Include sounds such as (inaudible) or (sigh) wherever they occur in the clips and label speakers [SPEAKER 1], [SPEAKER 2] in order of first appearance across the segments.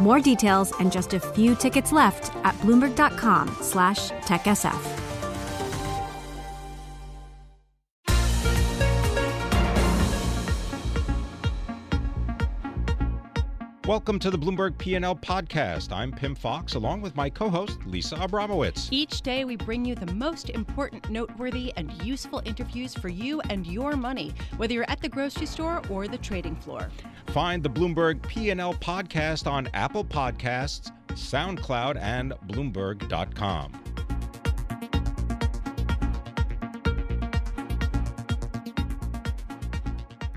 [SPEAKER 1] More details and just a few tickets left at bloomberg.com slash techsf.
[SPEAKER 2] Welcome to the Bloomberg P&L podcast. I'm Pim Fox along with my co-host Lisa Abramowitz.
[SPEAKER 3] Each day we bring you the most important, noteworthy and useful interviews for you and your money, whether you're at the grocery store or the trading floor.
[SPEAKER 2] Find the Bloomberg P&L podcast on Apple Podcasts, SoundCloud and bloomberg.com.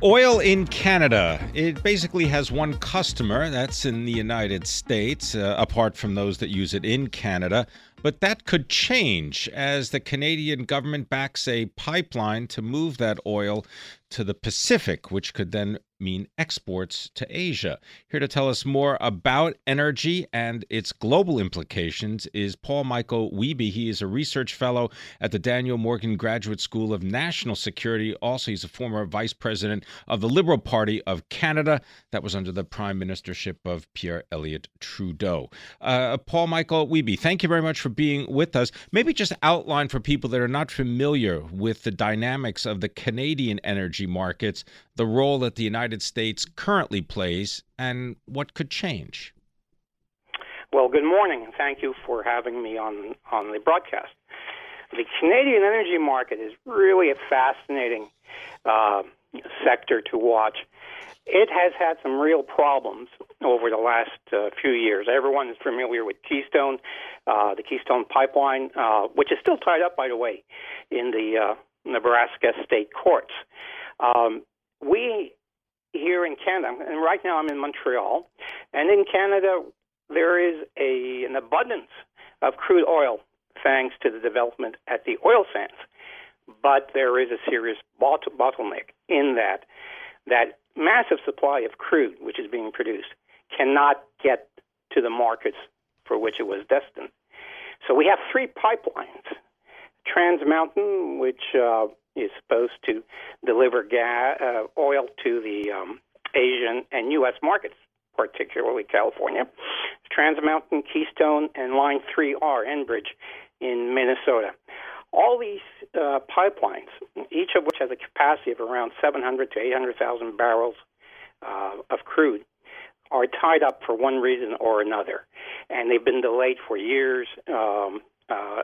[SPEAKER 2] Oil in Canada. It basically has one customer, that's in the United States, uh, apart from those that use it in Canada. But that could change as the Canadian government backs a pipeline to move that oil to the Pacific, which could then mean exports to Asia. Here to tell us more about energy and its global implications is Paul Michael Wihbey. He is a research fellow at the Daniel Morgan Graduate School of National Security. Also, he's a former vice president of the Liberal Party of Canada. That was under the prime ministership of Pierre Elliott Trudeau. Uh, Paul Michael Wihbey, thank you very much for being with us. Maybe just outline for people that are not familiar with the dynamics of the Canadian energy markets, the role that the United States currently plays, and what could change.
[SPEAKER 4] Well, good morning, and thank you for having me on on the broadcast. The Canadian energy market is really a fascinating uh, sector to watch. It has had some real problems over the last uh, few years. Everyone is familiar with Keystone, uh, the Keystone pipeline, uh, which is still tied up, by the way, in the uh, Nebraska state courts. Um, we here in Canada, and right now I'm in Montreal, and in Canada there is a an abundance of crude oil thanks to the development at the oil sands. But there is a serious bottleneck in that that massive supply of crude which is being produced cannot get to the markets for which it was destined. So we have three pipelines. Trans Mountain, which uh, is supposed to deliver gas, uh, oil to the um, Asian and U.S. markets, particularly California. Trans Mountain, Keystone, and Line 3R, Enbridge in Minnesota. All these uh, pipelines, each of which has a capacity of around 700 to 800,000 barrels uh, of crude, are tied up for one reason or another, and they've been delayed for years. Um, uh,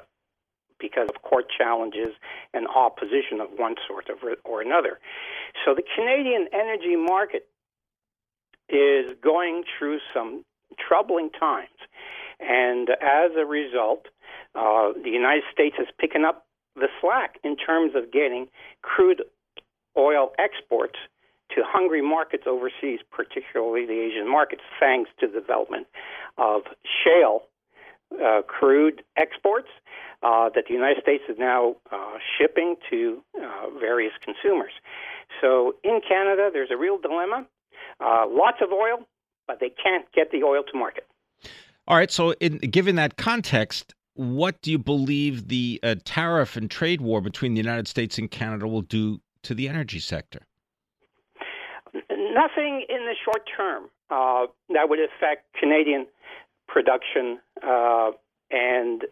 [SPEAKER 4] because of court challenges and opposition of one sort or another. So the Canadian energy market is going through some troubling times. And as a result, uh, the United States is picking up the slack in terms of getting crude oil exports to hungry markets overseas, particularly the Asian markets, thanks to the development of shale uh, crude exports uh, that the United States is now uh, shipping to uh, various consumers. So in Canada, there's a real dilemma. Uh, lots of oil, but they can't get the oil to market.
[SPEAKER 2] All right. So, in, given that context, what do you believe the uh, tariff and trade war between the United States and Canada will do to the energy sector?
[SPEAKER 4] Nothing in the short term uh, that would affect Canadian production uh, and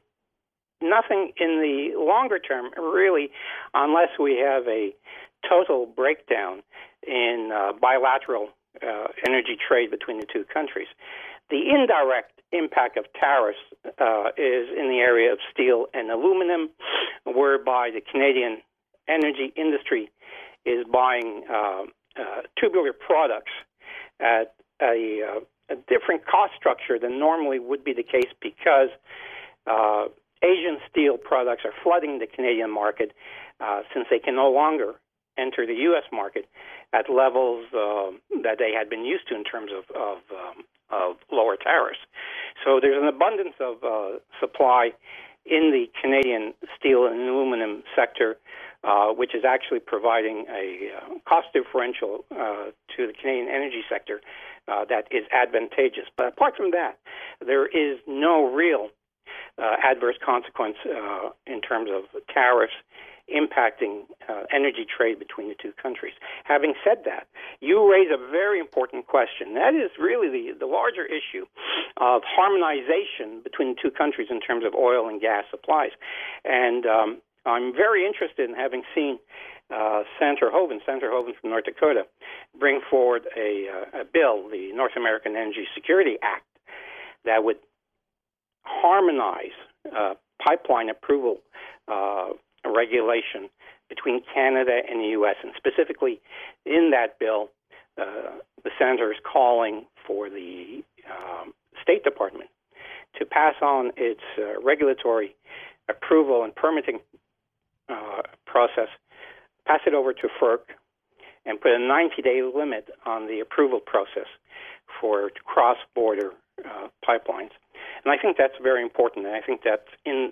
[SPEAKER 4] nothing in the longer term, really, unless we have a total breakdown in uh, bilateral uh, energy trade between the two countries. The indirect impact of tariffs uh, is in the area of steel and aluminum, whereby the Canadian energy industry is buying uh, uh, tubular products at a, uh, a, different cost structure than normally would be the case because uh, Asian steel products are flooding the Canadian market uh, since they can no longer enter the U.S. market at levels uh, that they had been used to in terms of of, um, of lower tariffs. So there's an abundance of uh, supply in the Canadian steel and aluminum sector, uh, which is actually providing a uh, cost differential uh, to the Canadian energy sector uh, that is advantageous. But apart from that, there is no real uh, adverse consequence uh, in terms of tariffs impacting uh, energy trade between the two countries. Having said that, you raise a very important question. That is really the, the larger issue of harmonization between the two countries in terms of oil and gas supplies. And um, I'm very interested in having seen uh, Senator Hoeven, Senator Hoeven from North Dakota, bring forward a, uh, a bill, the North American Energy Security Act, that would harmonize uh, pipeline approval uh, regulation between Canada and the U.S. And specifically in that bill, uh, the senator is calling for the um, State Department to pass on its regulatory approval and permitting process, pass it over to FERC, and put a 90 day limit on the approval process for cross border uh, pipelines. And I think that's very important. And I think that's in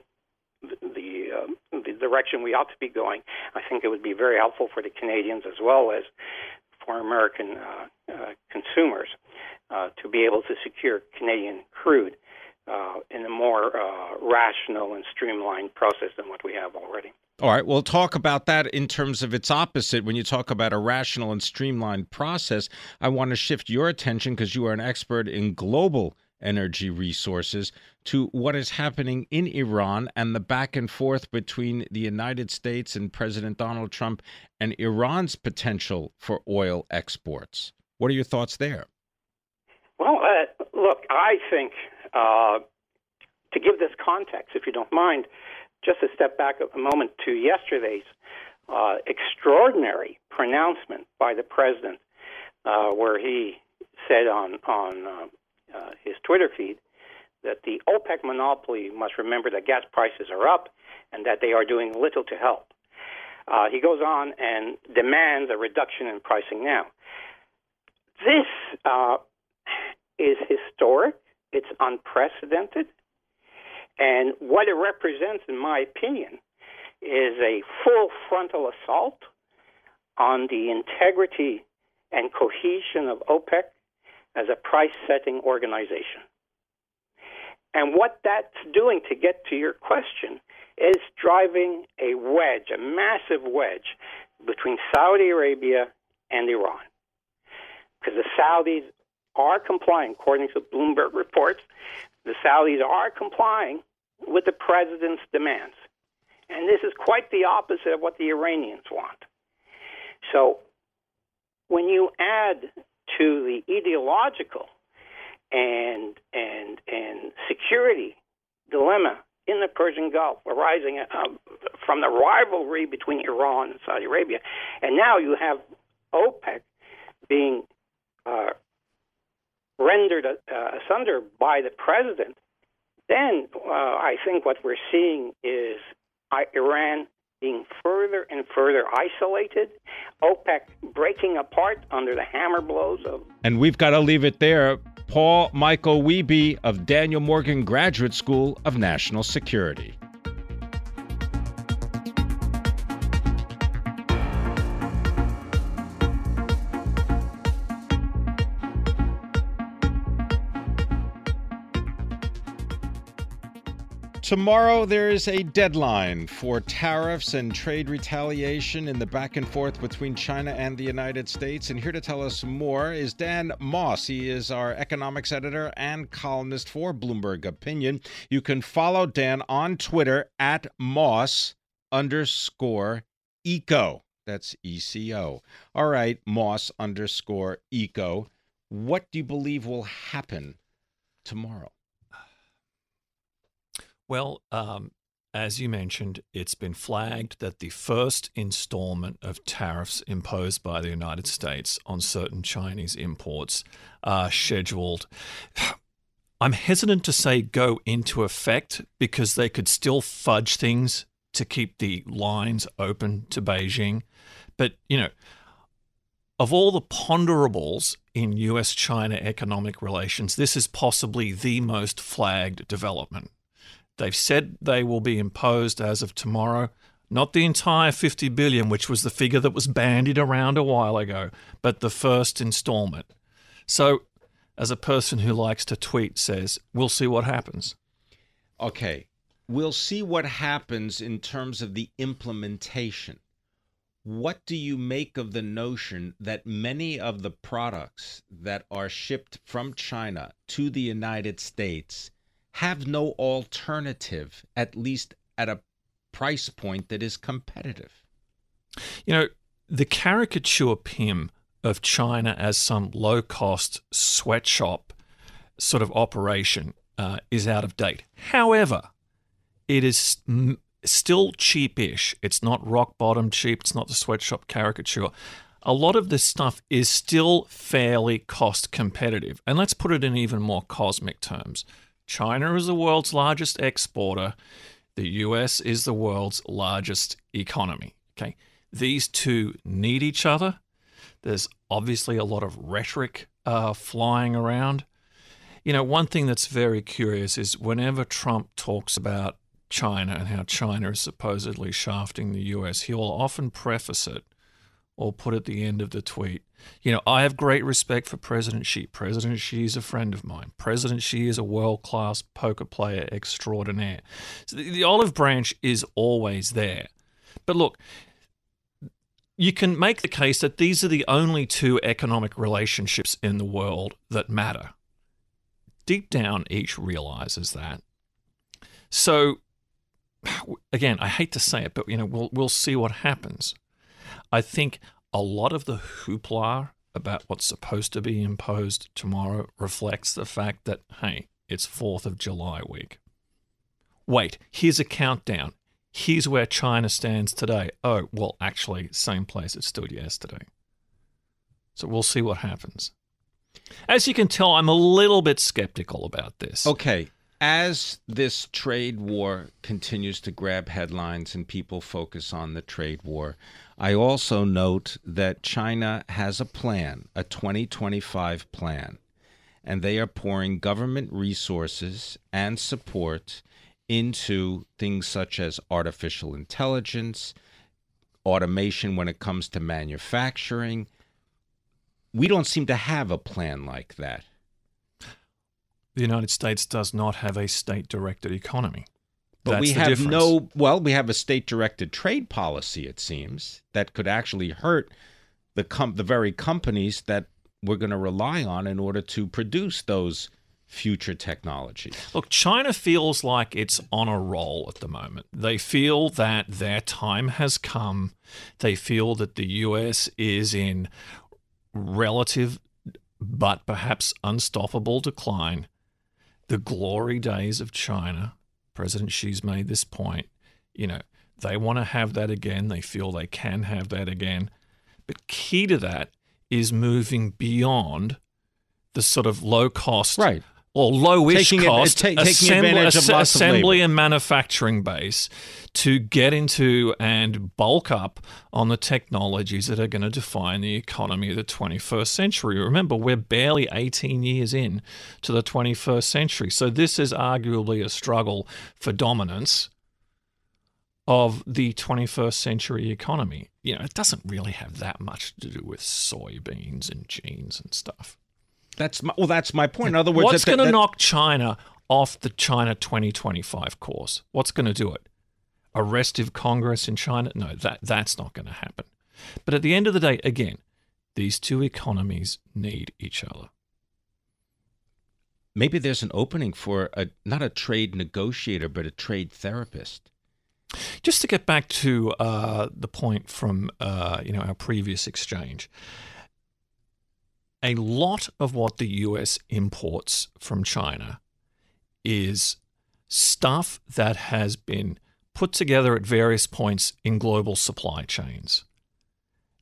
[SPEAKER 4] the uh, the direction we ought to be going. I think it would be very helpful for the Canadians as well as for American uh, uh, consumers uh, to be able to secure Canadian crude uh, in a more rational and streamlined process than what we have already.
[SPEAKER 2] All right, we'll talk about that in terms of its opposite. When you talk about a rational and streamlined process, I want to shift your attention because you are an expert in global energy resources to what is happening in Iran and the back and forth between the United States and President Donald Trump and Iran's potential for oil exports. What are your thoughts there?
[SPEAKER 4] Well, uh, look, I think uh, to give this context, if you don't mind, just to step back a moment to yesterday's uh, extraordinary pronouncement by the president, uh, where he said on on uh, uh, his Twitter feed that the OPEC monopoly must remember that gas prices are up and that they are doing little to help. Uh, he goes on and demands a reduction in pricing now. This uh, is historic. It's unprecedented. And what it represents, in my opinion, is a full frontal assault on the integrity and cohesion of OPEC as a price setting organization. And what that's doing to get to your question is driving a wedge, a massive wedge between Saudi Arabia and Iran. Because the Saudis are complying, according to Bloomberg reports, the Saudis are complying with the president's demands. And this is quite the opposite of what the Iranians want. So when you add to the ideological and and and security dilemma in the Persian Gulf arising uh, from the rivalry between Iran and Saudi Arabia, and now you have OPEC being uh, rendered uh, asunder by the president. Then uh, I think what we're seeing is Iran being further and further isolated, OPEC breaking apart under the hammer blows of.
[SPEAKER 2] And we've got to leave it there. Paul Michael Wihbey of Daniel Morgan Graduate School of National Security. Tomorrow, there is a deadline for tariffs and trade retaliation in the back and forth between China and the United States. And here to tell us more is Dan Moss. He is our economics editor and columnist for Bloomberg Opinion. You can follow Dan on Twitter at Moss underscore eco. That's E C O. All right, Moss underscore eco. What do you believe will happen tomorrow?
[SPEAKER 5] Well, um, as you mentioned, it's been flagged that the first installment of tariffs imposed by the United States on certain Chinese imports are scheduled. (sighs) I'm hesitant to say go into effect because they could still fudge things to keep the lines open to Beijing. But, you know, of all the ponderables in US China economic relations, this is possibly the most flagged development. They've said they will be imposed as of tomorrow. Not the entire 50 billion, which was the figure that was bandied around a while ago, but the first installment. So, as a person who likes to tweet says, we'll see what happens.
[SPEAKER 2] Okay. We'll see what happens in terms of the implementation. What do you make of the notion that many of the products that are shipped from China to the United States have no alternative, at least at a price point that is competitive.
[SPEAKER 5] You know, the caricature Pim of China as some low cost sweatshop sort of operation uh, is out of date. However, it is m- still cheapish. It's not rock bottom cheap. It's not the sweatshop caricature. A lot of this stuff is still fairly cost competitive. And let's put it in even more cosmic terms. China is the world's largest exporter. The US is the world's largest economy. Okay. These two need each other. There's obviously a lot of rhetoric uh, flying around. You know, one thing that's very curious is whenever Trump talks about China and how China is supposedly shafting the US, he will often preface it or put at the end of the tweet, you know, I have great respect for President Xi. President Xi is a friend of mine. President Xi is a world class poker player extraordinaire. So the, the olive branch is always there. But look, you can make the case that these are the only two economic relationships in the world that matter. Deep down, each realizes that. So, (sighs) again, I hate to say it, but you know, we'll we'll see what happens. I think a lot of the hoopla about what's supposed to be imposed tomorrow reflects the fact that, hey, it's 4th of July week. Wait, here's a countdown. Here's where China stands today. Oh, well, actually, same place it stood yesterday. So we'll see what happens. As you can tell, I'm a little bit skeptical about this.
[SPEAKER 2] Okay. As this trade war continues to grab headlines and people focus on the trade war, I also note that China has a plan, a 2025 plan, and they are pouring government resources and support into things such as artificial intelligence, automation when it comes to manufacturing. We don't seem to have a plan like that.
[SPEAKER 5] The United States does not have a state directed economy.
[SPEAKER 2] But
[SPEAKER 5] That's
[SPEAKER 2] we have
[SPEAKER 5] difference.
[SPEAKER 2] no, well, we have a state directed trade policy, it seems, that could actually hurt the, com- the very companies that we're going to rely on in order to produce those future technologies.
[SPEAKER 5] Look, China feels like it's on a roll at the moment. They feel that their time has come. They feel that the US is in relative but perhaps unstoppable decline. The glory days of China, President Xi's made this point, you know, they want to have that again. They feel they can have that again. But key to that is moving beyond the sort of low cost
[SPEAKER 2] Right.
[SPEAKER 5] Or low-ish
[SPEAKER 2] Taking it-
[SPEAKER 5] cost
[SPEAKER 2] ta- taking
[SPEAKER 5] assembly,
[SPEAKER 2] advantage of
[SPEAKER 5] asse-
[SPEAKER 2] of
[SPEAKER 5] assembly and manufacturing base to get into and bulk up on the technologies that are going to define the economy of the 21st century. Remember, we're barely 18 years in to the 21st century. So this is arguably a struggle for dominance of the 21st century economy. You know, it doesn't really have that much to do with soybeans and genes and stuff.
[SPEAKER 2] That's my, well, that's my point. In other words,
[SPEAKER 5] What's going to knock China off the China 2025 course? What's going to do it? Arrestive Congress in China? No, that that's not going to happen. But at the end of the day, again, these two economies need each other.
[SPEAKER 2] maybe there's an opening for a not a trade negotiator, but a trade therapist.
[SPEAKER 5] Just to get back to uh, the point from uh, you know our previous exchange, a lot of what the U.S. imports from China is stuff that has been put together at various points in global supply chains.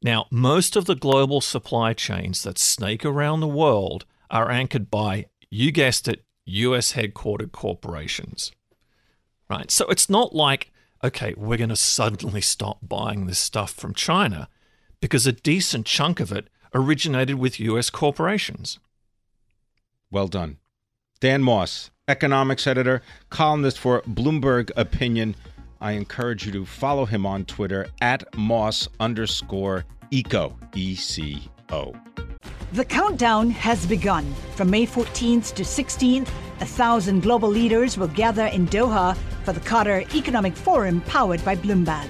[SPEAKER 5] Now, most of the global supply chains that snake around the world are anchored by, you guessed it, US headquartered corporations. Right? So it's not like, okay, we're going to suddenly stop buying this stuff from China because a decent chunk of it originated with US corporations.
[SPEAKER 2] Well done. Dan Moss, economics editor, columnist for Bloomberg Opinion. I encourage you to follow him on Twitter at Moss underscore eco, E C O.
[SPEAKER 6] The countdown has begun. From May 14th to 16th, a thousand global leaders will gather in Doha for the Qatar Economic Forum powered by Bloomberg.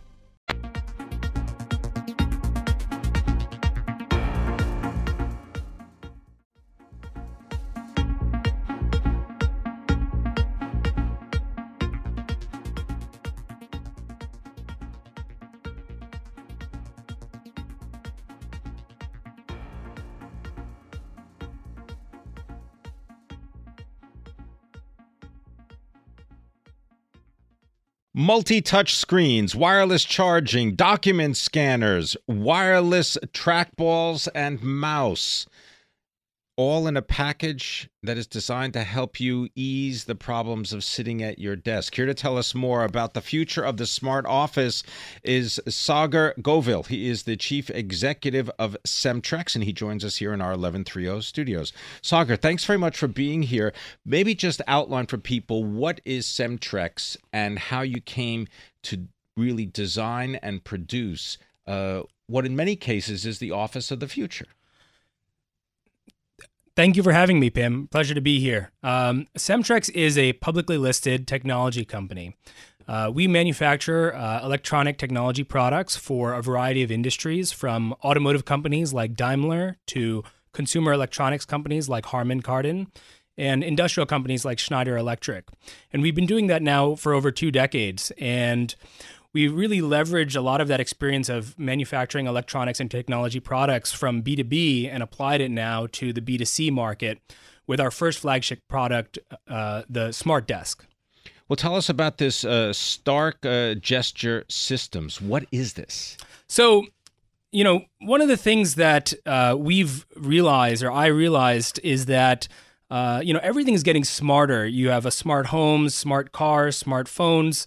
[SPEAKER 2] Multi touch screens, wireless charging, document scanners, wireless trackballs, and mouse. All in a package that is designed to help you ease the problems of sitting at your desk. Here to tell us more about the future of the smart office is Saagar Govil. He is the chief executive of Cemtrex, and he joins us here in our 1130 studios. Saagar, thanks very much for being here. Maybe just outline for people what is Cemtrex and how you came to really design and produce uh, what, in many cases, is the office of the future.
[SPEAKER 7] Thank you for having me, Pim. Pleasure to be here. Um, Cemtrex is a publicly listed technology company. Uh, we manufacture uh, electronic technology products for a variety of industries, from automotive companies like Daimler to consumer electronics companies like Harman Kardon and industrial companies like Schneider Electric. And we've been doing that now for over two decades. And we really leveraged a lot of that experience of manufacturing electronics and technology products from B2B and applied it now to the B2C market with our first flagship product, uh, the Smart Desk.
[SPEAKER 2] Well, tell us about this uh, Stark uh, Gesture Systems. What is this?
[SPEAKER 7] So, you know, one of the things that uh, we've realized, or I realized, is that uh, you know everything is getting smarter. You have a smart homes, smart cars, smart phones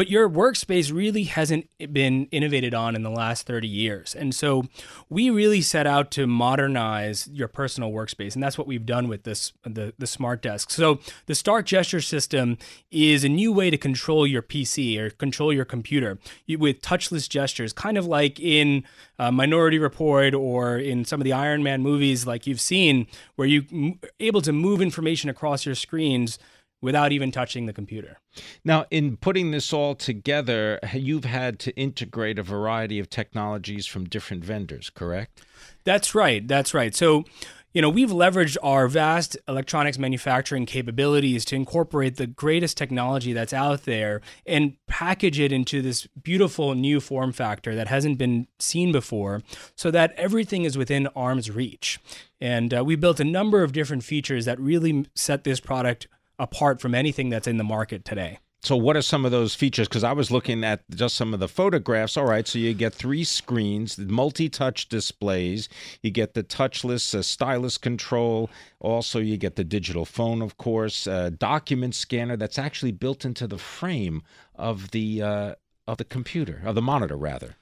[SPEAKER 7] but your workspace really hasn't been innovated on in the last 30 years. And so we really set out to modernize your personal workspace. And that's what we've done with this the, the smart desk. So the Stark gesture system is a new way to control your PC or control your computer with touchless gestures, kind of like in uh, Minority Report or in some of the Iron Man movies like you've seen, where you're able to move information across your screens without even touching the computer.
[SPEAKER 2] Now, in putting this all together, you've had to integrate a variety of technologies from different vendors, correct?
[SPEAKER 7] That's right. That's right. So, you know, we've leveraged our vast electronics manufacturing capabilities to incorporate the greatest technology that's out there and package it into this beautiful new form factor that hasn't been seen before so that everything is within arm's reach. And uh, we built a number of different features that really set this product apart from anything that's in the market today.
[SPEAKER 2] So, what are some of those features? Because I was looking at just some of the photographs. All right, so you get three screens, multi-touch displays. You get the touchless uh, stylus control. Also, you get the digital phone, of course. Uh, document scanner that's actually built into the frame of the uh, of the computer, of the monitor, rather.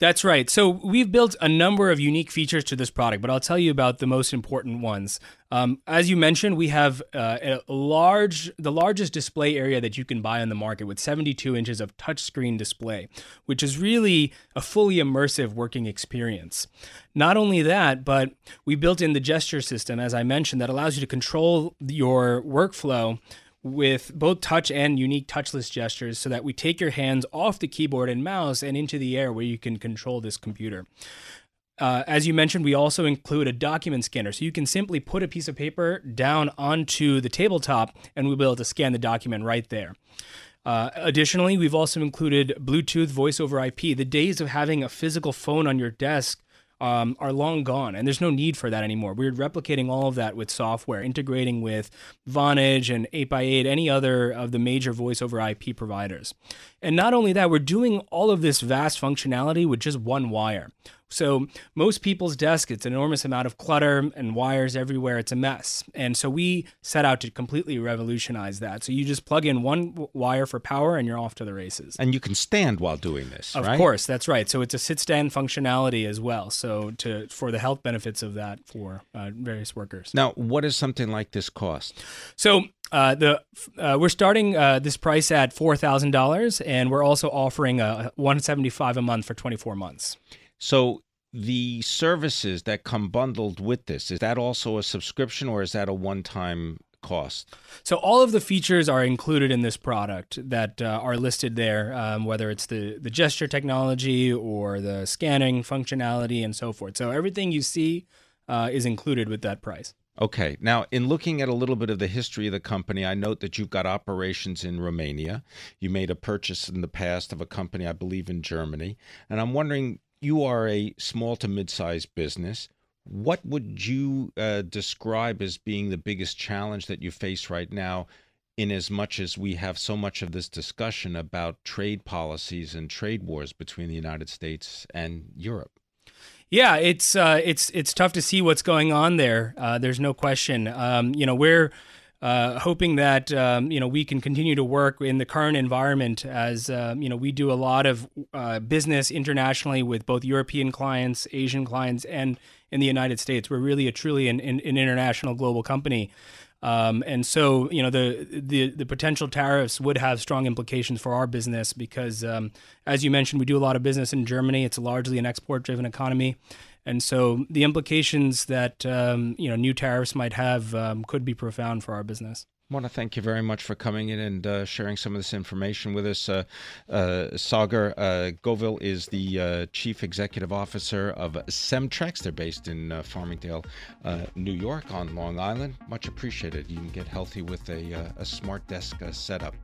[SPEAKER 7] That's right. So we've built a number of unique features to this product, but I'll tell you about the most important ones. Um, as you mentioned, we have uh, a large, the largest display area that you can buy on the market with 72 inches of touchscreen display, which is really a fully immersive working experience. Not only that, but we built in the gesture system, as I mentioned, that allows you to control your workflow with both touch and unique touchless gestures so that we take your hands off the keyboard and mouse and into the air where you can control this computer. uh, as you mentioned, we also include a document scanner. So you can simply put a piece of paper down onto the tabletop and we'll be able to scan the document right there. Uh, additionally, we've also included Bluetooth voice over IP. The days of having a physical phone on your desk um, are long gone, and there's no need for that anymore. We're replicating all of that with software, integrating with Vonage and 8x8, any other of the major voice over IP providers. And not only that, we're doing all of this vast functionality with just one wire. So most people's desk, it's an enormous amount of clutter and wires everywhere. It's a mess. And so we set out to completely revolutionize that. So you just plug in one wire for power and you're off to the races.
[SPEAKER 2] And you can stand while doing this,
[SPEAKER 7] Of
[SPEAKER 2] right?
[SPEAKER 7] course, that's right. So it's a sit stand functionality as well. So to for the health benefits of that for uh, various workers.
[SPEAKER 2] Now, what does something like this cost?
[SPEAKER 7] So uh, the uh, we're starting uh, this price at four thousand dollars, and we're also offering a one seventy five a month for twenty four months.
[SPEAKER 2] So the services that come bundled with this, is that also a subscription or is that a one-time cost?
[SPEAKER 7] So all of the features are included in this product that uh, are listed there, um, whether it's the the gesture technology or the scanning functionality and so forth. So everything you see uh, is included with that price.
[SPEAKER 2] Okay. Now, in looking at a little bit of the history of the company, I note that you've got operations in Romania. You made a purchase in the past of a company, I believe, in Germany. And I'm wondering, you are a small to mid-sized business. What would you uh, describe as being the biggest challenge that you face right now, in as much as we have so much of this discussion about trade policies and trade wars between the United States and Europe?
[SPEAKER 7] Yeah, it's uh, it's it's tough to see what's going on there. Uh, there's no question. Um, you know, we're uh, hoping that um, you know we can continue to work in the current environment as um, you know we do a lot of uh, business internationally with both European clients, Asian clients, and in the United States. We're really a truly an, an international global company. Um, and so, you know, the, the the potential tariffs would have strong implications for our business because, um, as you mentioned, we do a lot of business in Germany. It's largely an export-driven economy, and so the implications that um, you know new tariffs might have um, could be profound for our business.
[SPEAKER 2] I want to thank you very much for coming in and uh, sharing some of this information with us. Uh, uh, Saagar uh, Govil is the uh, Chief Executive Officer of Cemtrex. They're based in uh, Farmingdale, New York on Long Island. Much appreciated. You can get healthy with a, a smart desk setup.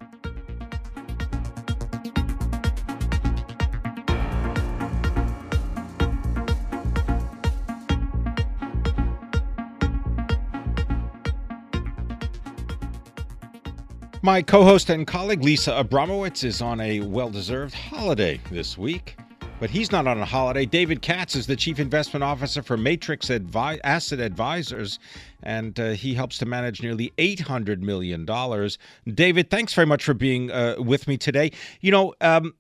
[SPEAKER 2] My co host and colleague Lisa Abramowitz is on a well deserved holiday this week. But he's not on a holiday. David Katz is the Chief Investment Officer for Matrix Advi- Asset Advisors, and uh, he helps to manage nearly $800 million. David, thanks very much for being uh, with me today. You know, um,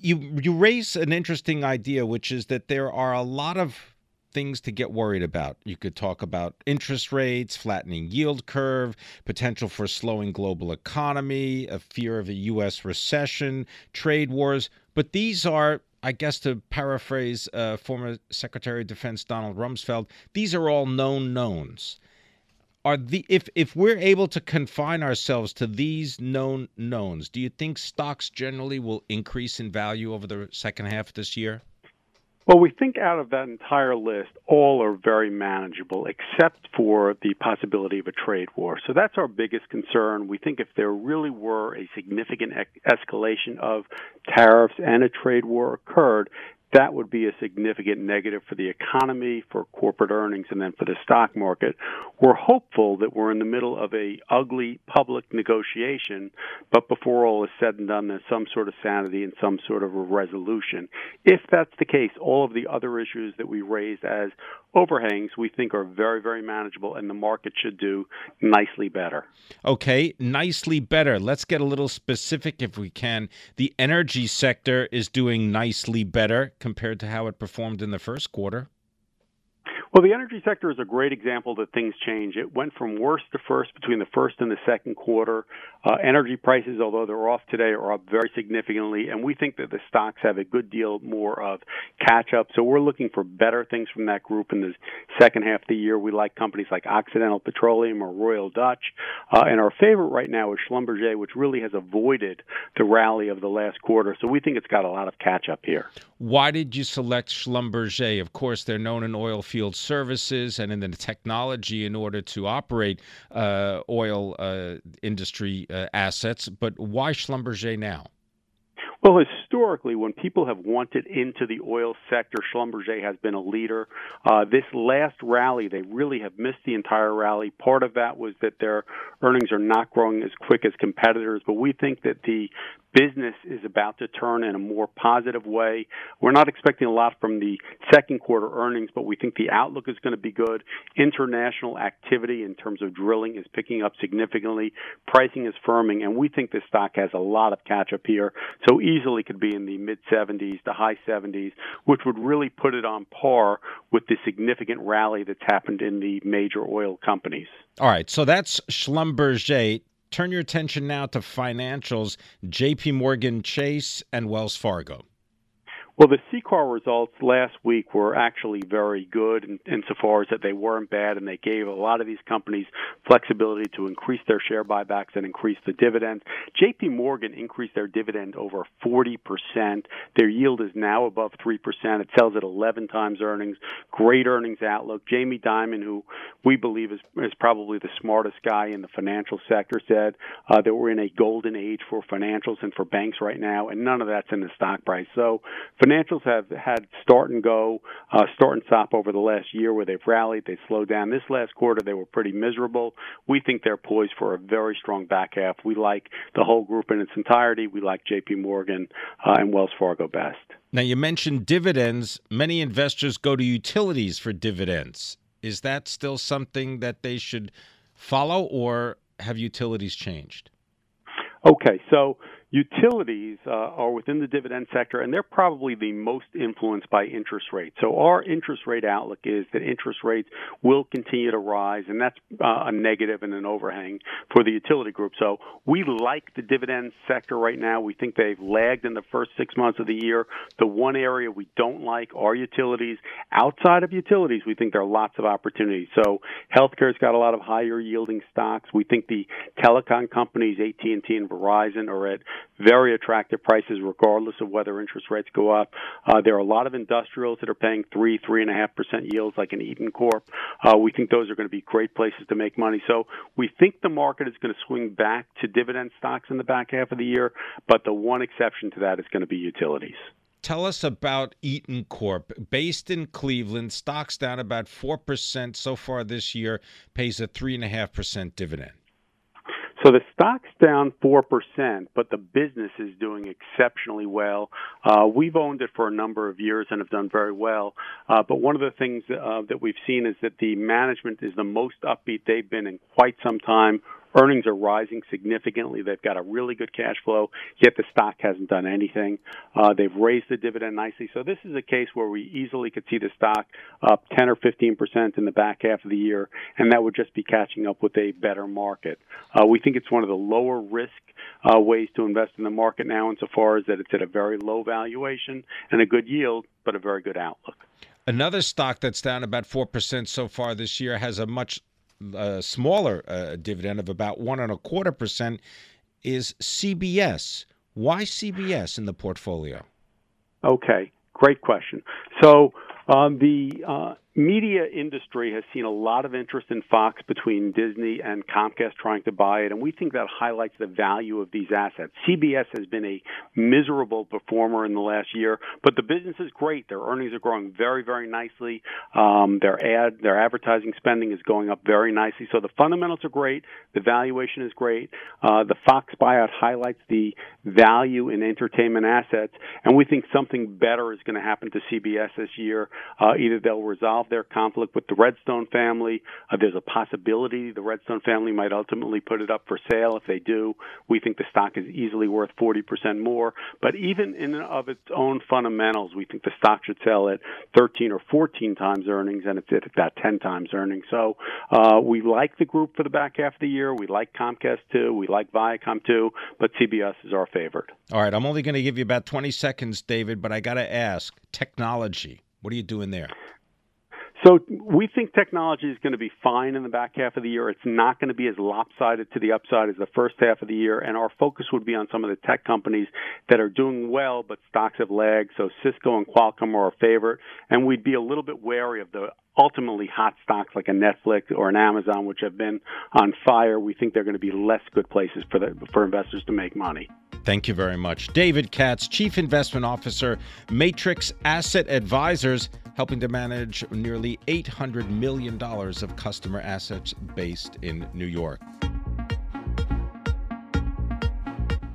[SPEAKER 2] you, you raise an interesting idea, which is that there are a lot of things to get worried about. You could talk about interest rates, flattening yield curve, potential for slowing global economy, a fear of a U.S. recession, trade wars. But these are, I guess, to paraphrase uh, former Secretary of Defense Donald Rumsfeld, these are all known knowns. Are the if if we're able to confine ourselves to these known knowns, do you think stocks generally will increase in value over the second half of this year?
[SPEAKER 8] Well, we think out of that entire list, all are very manageable, except for the possibility of a trade war. So that's our biggest concern. We think if there really were a significant escalation of tariffs and a trade war occurred, that would be a significant negative for the economy, for corporate earnings, and then for the stock market. We're hopeful that we're in the middle of a ugly public negotiation, but before all is said and done, there's some sort of sanity and some sort of a resolution. If that's the case, all of the other issues that we raised as overhangs we think are very, very manageable, and the market should do nicely better.
[SPEAKER 2] Okay, nicely better. Let's get a little specific if we can. The energy sector is doing nicely better compared to how it performed in the first quarter.
[SPEAKER 8] Well, the energy sector is a great example that things change. It went from worst to first between the first and the second quarter. Uh, energy prices, although they're off today, are up very significantly, and we think that the stocks have a good deal more of catch up. So we're looking for better things from that group in the second half of the year. We like companies like Occidental Petroleum or Royal Dutch, uh, and our favorite right now is Schlumberger, which really has avoided the rally of the last quarter. So we think it's got a lot of catch up here.
[SPEAKER 2] Why did you select Schlumberger? Of course, they're known in oil field services and in the technology in order to operate uh, oil uh, industry uh, assets. But why Schlumberger now?
[SPEAKER 8] Well, historically, when people have wanted into the oil sector, Schlumberger has been a leader. Uh, this last rally, they really have missed the entire rally. Part of that was that their earnings are not growing as quick as competitors, but we think that the business is about to turn in a more positive way. We're not expecting a lot from the second quarter earnings, but we think the outlook is going to be good. International activity in terms of drilling is picking up significantly. Pricing is firming, and we think this stock has a lot of catch up here. So easily could be in the mid 70s to high 70s, which would really put it on par with the significant rally that's happened in the major oil companies.
[SPEAKER 2] All right, so that's Schlumberger turn your attention now to financials, JP Morgan Chase and Wells Fargo.
[SPEAKER 8] Well, the CCAR results last week were actually very good in, insofar as that they weren't bad and they gave a lot of these companies flexibility to increase their share buybacks and increase the dividends. JP Morgan increased their dividend over 40%. Their yield is now above 3%. It sells at 11 times earnings. Great earnings outlook. Jamie Dimon, who we believe is, is probably the smartest guy in the financial sector, said uh, that we're in a golden age for financials and for banks right now, and none of that's in the stock price. So, Financials have had start and go, uh, start and stop over the last year where they've rallied, they slowed down. This last quarter, they were pretty miserable. We think they're poised for a very strong back half. We like the whole group in its entirety. We like JP Morgan uh, and Wells Fargo best.
[SPEAKER 2] Now, you mentioned dividends. Many investors go to utilities for dividends. Is that still something that they should follow, or have utilities changed?
[SPEAKER 8] Okay, so Utilities uh, are within the dividend sector, and they're probably the most influenced by interest rates. So our interest rate outlook is that interest rates will continue to rise, and that's uh, a negative and an overhang for the utility group. So we like the dividend sector right now. We think they've lagged in the first six months of the year. The one area we don't like are utilities. Outside of utilities, we think there are lots of opportunities. So healthcare's got a lot of higher yielding stocks. We think the telecom companies, AT&T and Verizon, are at very attractive prices regardless of whether interest rates go up. Uh, there are a lot of industrials that are paying three, three and a half percent yields, like an Eaton Corp. Uh, we think those are going to be great places to make money. So we think the market is going to swing back to dividend stocks in the back half of the year, but the one exception to that is going to be utilities.
[SPEAKER 2] Tell us about Eaton Corp. Based in Cleveland, stocks down about 4% so far this year, pays a 3.5% dividend.
[SPEAKER 8] So the stock's down 4%, but the business is doing exceptionally well. Uh, we've owned it for a number of years and have done very well. Uh, but one of the things uh, that we've seen is that the management is the most upbeat they've been in quite some time Earnings are rising significantly. They've got a really good cash flow, yet the stock hasn't done anything. Uh, they've raised the dividend nicely. So this is a case where we easily could see the stock up 10 or 15 percent in the back half of the year, and that would just be catching up with a better market. Uh, we think it's one of the lower risk uh, ways to invest in the market now, insofar as that it's at a very low valuation and a good yield, but a very good outlook.
[SPEAKER 2] Another stock that's down about 4% so far this year has a much a smaller uh, dividend of about one and a quarter percent is CBS. Why CBS in the portfolio?
[SPEAKER 8] Okay, great question. So um, the uh, media industry has seen a lot of interest in Fox between Disney and Comcast trying to buy it, and we think that highlights the value of these assets. CBS has been a miserable performer in the last year, but the business is great. Their earnings are growing very, very nicely. Um, their ad, their advertising spending is going up very nicely. So the fundamentals are great. The valuation is great. Uh, the Fox buyout highlights the value in entertainment assets, and we think something better is going to happen to CBS this year. Uh, either they'll resolve resolve their conflict with the Redstone family. Uh, there's a possibility the Redstone family might ultimately put it up for sale. If they do, we think the stock is easily worth 40% more. But even in and of its own fundamentals, we think the stock should sell at 13 or 14 times earnings, and it's at about 10 times earnings. So uh, we like the group for the back half of the year. We like Comcast too. We like Viacom too. But CBS is our favorite.
[SPEAKER 2] All right, I'm only going to give you about 20 seconds, David, but I got to ask technology. What are you doing there?
[SPEAKER 8] So we think technology is going to be fine in the back half of the year. It's not going to be as lopsided to the upside as the first half of the year, and our focus would be on some of the tech companies that are doing well, but stocks have lagged. So Cisco and Qualcomm are our favorite, and we'd be a little bit wary of the ultimately hot stocks like a Netflix or an Amazon, which have been on fire. We think they're going to be less good places for the, for investors to make money.
[SPEAKER 2] Thank you very much. David Katz, Chief Investment Officer, Matrix Asset Advisors, helping to manage nearly $800 million of customer assets based in New York.